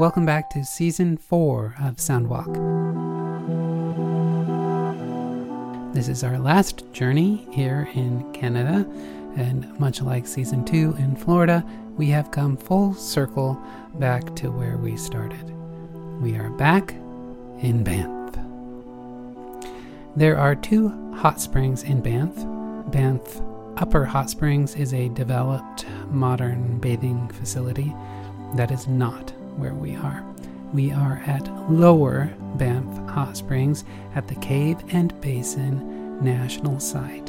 Welcome back to season four of Soundwalk. This is our last journey here in Canada, and much like season two in Florida, we have come full circle back to where we started. We are back in Banff. There are two hot springs in Banff. Banff Upper Hot Springs is a developed modern bathing facility that is not where we are. We are at Lower Banff Hot Springs at the Cave and Basin National Site,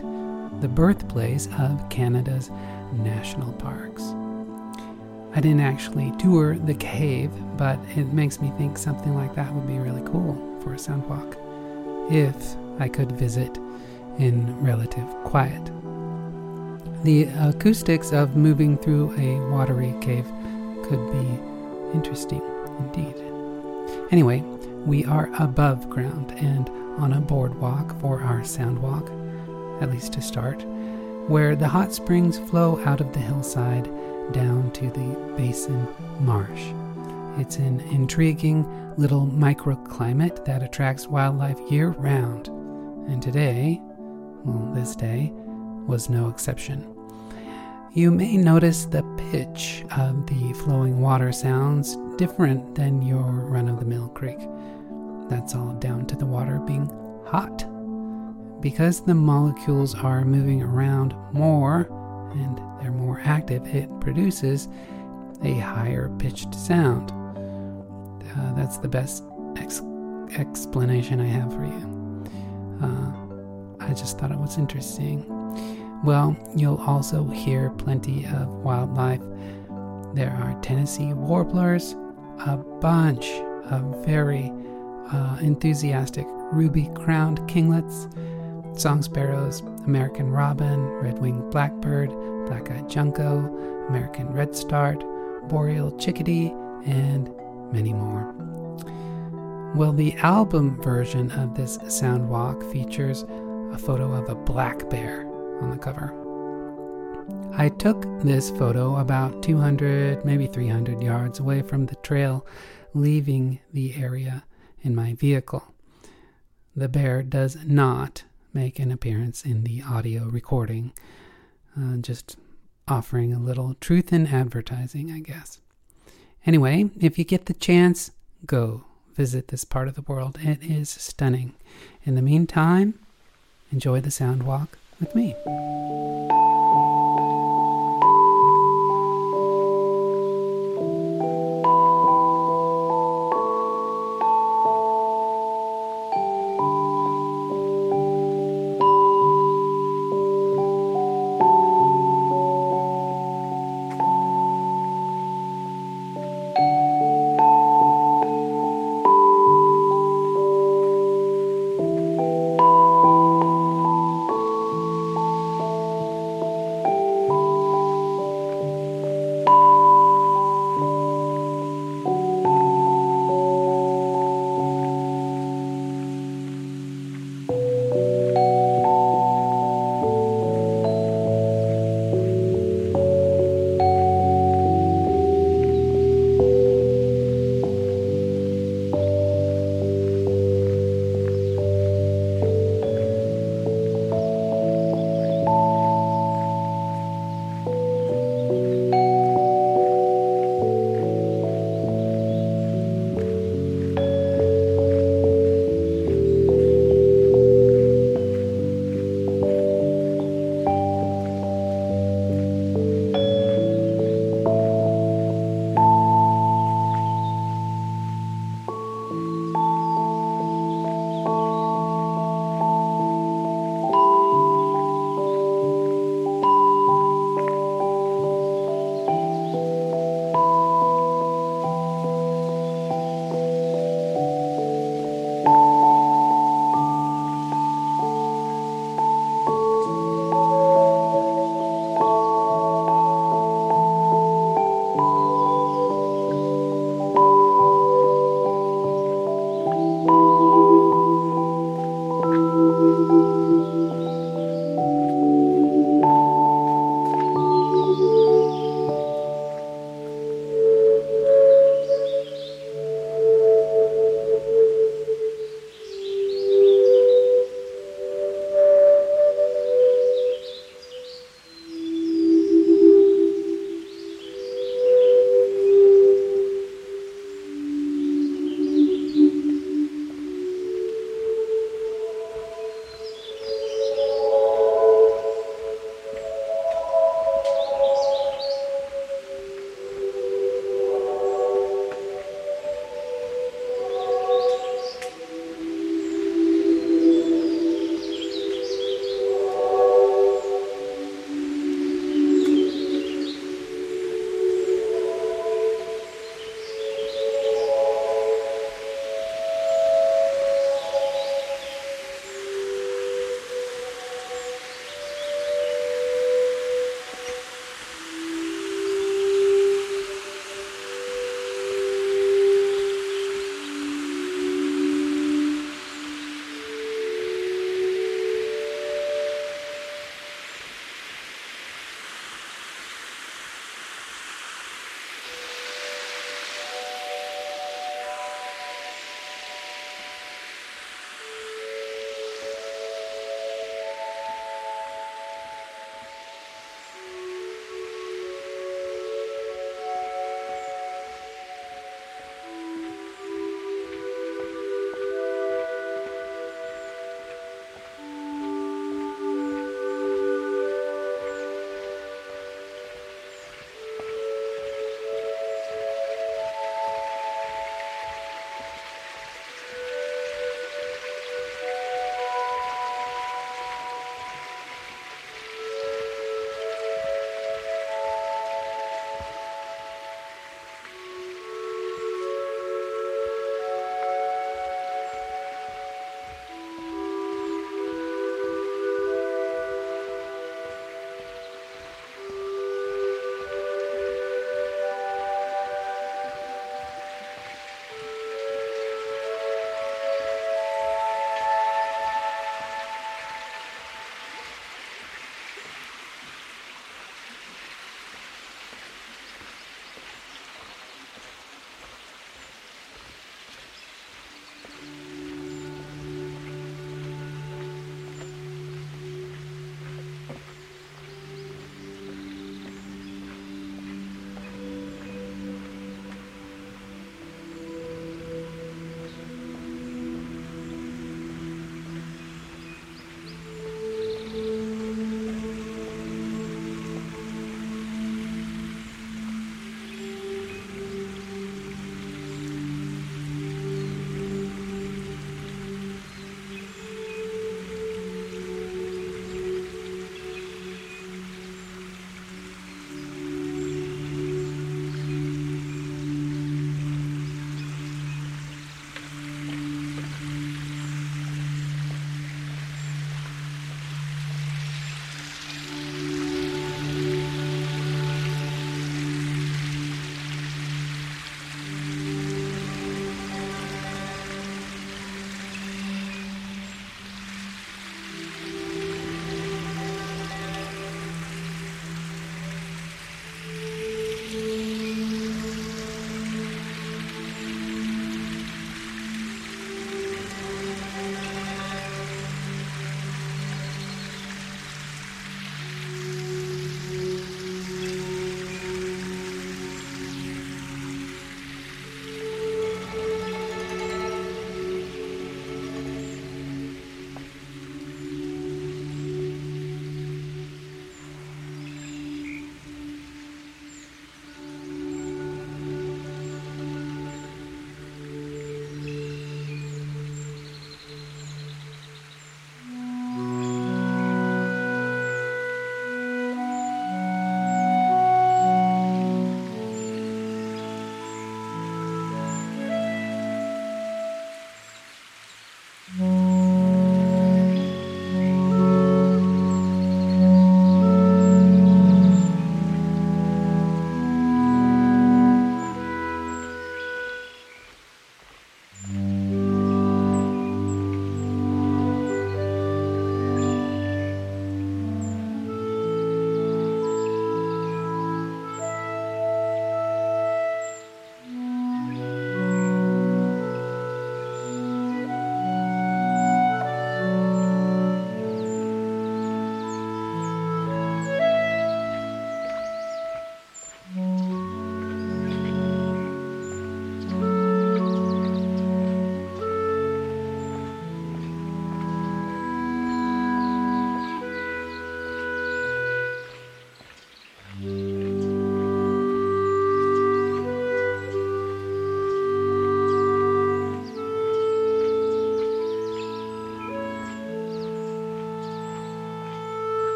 the birthplace of Canada's national parks. I didn't actually tour the cave, but it makes me think something like that would be really cool for a sound walk if I could visit in relative quiet. The acoustics of moving through a watery cave could be interesting indeed. Anyway, we are above ground and on a boardwalk for our sound walk, at least to start, where the hot springs flow out of the hillside down to the basin marsh. It's an intriguing little microclimate that attracts wildlife year round, and today, well, this day, was no exception. You may notice the pitch of the flowing water sounds different than your run of the mill creek. That's all down to the water being hot. Because the molecules are moving around more and they're more active, it produces a higher pitched sound. Uh, that's the best ex- explanation I have for you. Uh, I just thought it was interesting. Well, you'll also hear plenty of wildlife. There are Tennessee warblers, a bunch of very uh, enthusiastic ruby crowned kinglets, song sparrows, American robin, red winged blackbird, black eyed junco, American redstart, boreal chickadee, and many more. Well, the album version of this sound walk features a photo of a black bear on the cover. I took this photo about 200, maybe 300 yards away from the trail, leaving the area in my vehicle. The bear does not make an appearance in the audio recording, uh, just offering a little truth in advertising, I guess. Anyway, if you get the chance, go visit this part of the world. It is stunning. In the meantime, enjoy the sound walk with me.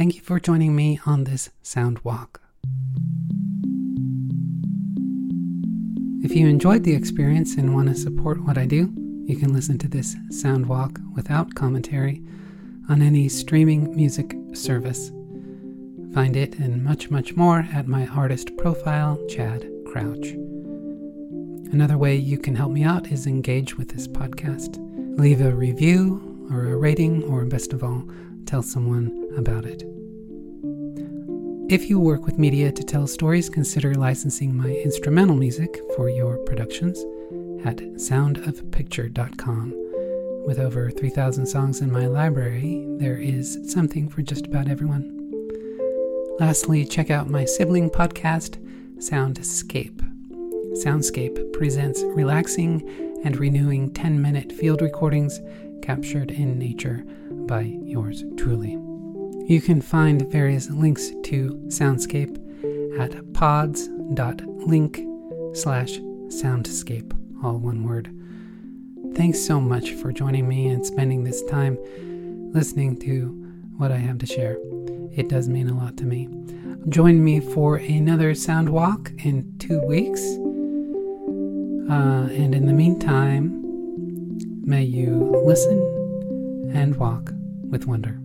Thank you for joining me on this sound walk. If you enjoyed the experience and want to support what I do, you can listen to this sound walk without commentary on any streaming music service. Find it and much, much more at my artist profile, Chad Crouch. Another way you can help me out is engage with this podcast. Leave a review or a rating, or best of all, tell someone about it. If you work with media to tell stories, consider licensing my instrumental music for your productions at soundofpicture.com. With over 3,000 songs in my library, there is something for just about everyone. Lastly, check out my sibling podcast, Soundscape. Soundscape presents relaxing and renewing 10 minute field recordings captured in nature by yours truly. You can find various links to Soundscape at pods.link slash soundscape, all one word. Thanks so much for joining me and spending this time listening to what I have to share. It does mean a lot to me. Join me for another sound walk in two weeks. Uh, and in the meantime, may you listen and walk with wonder.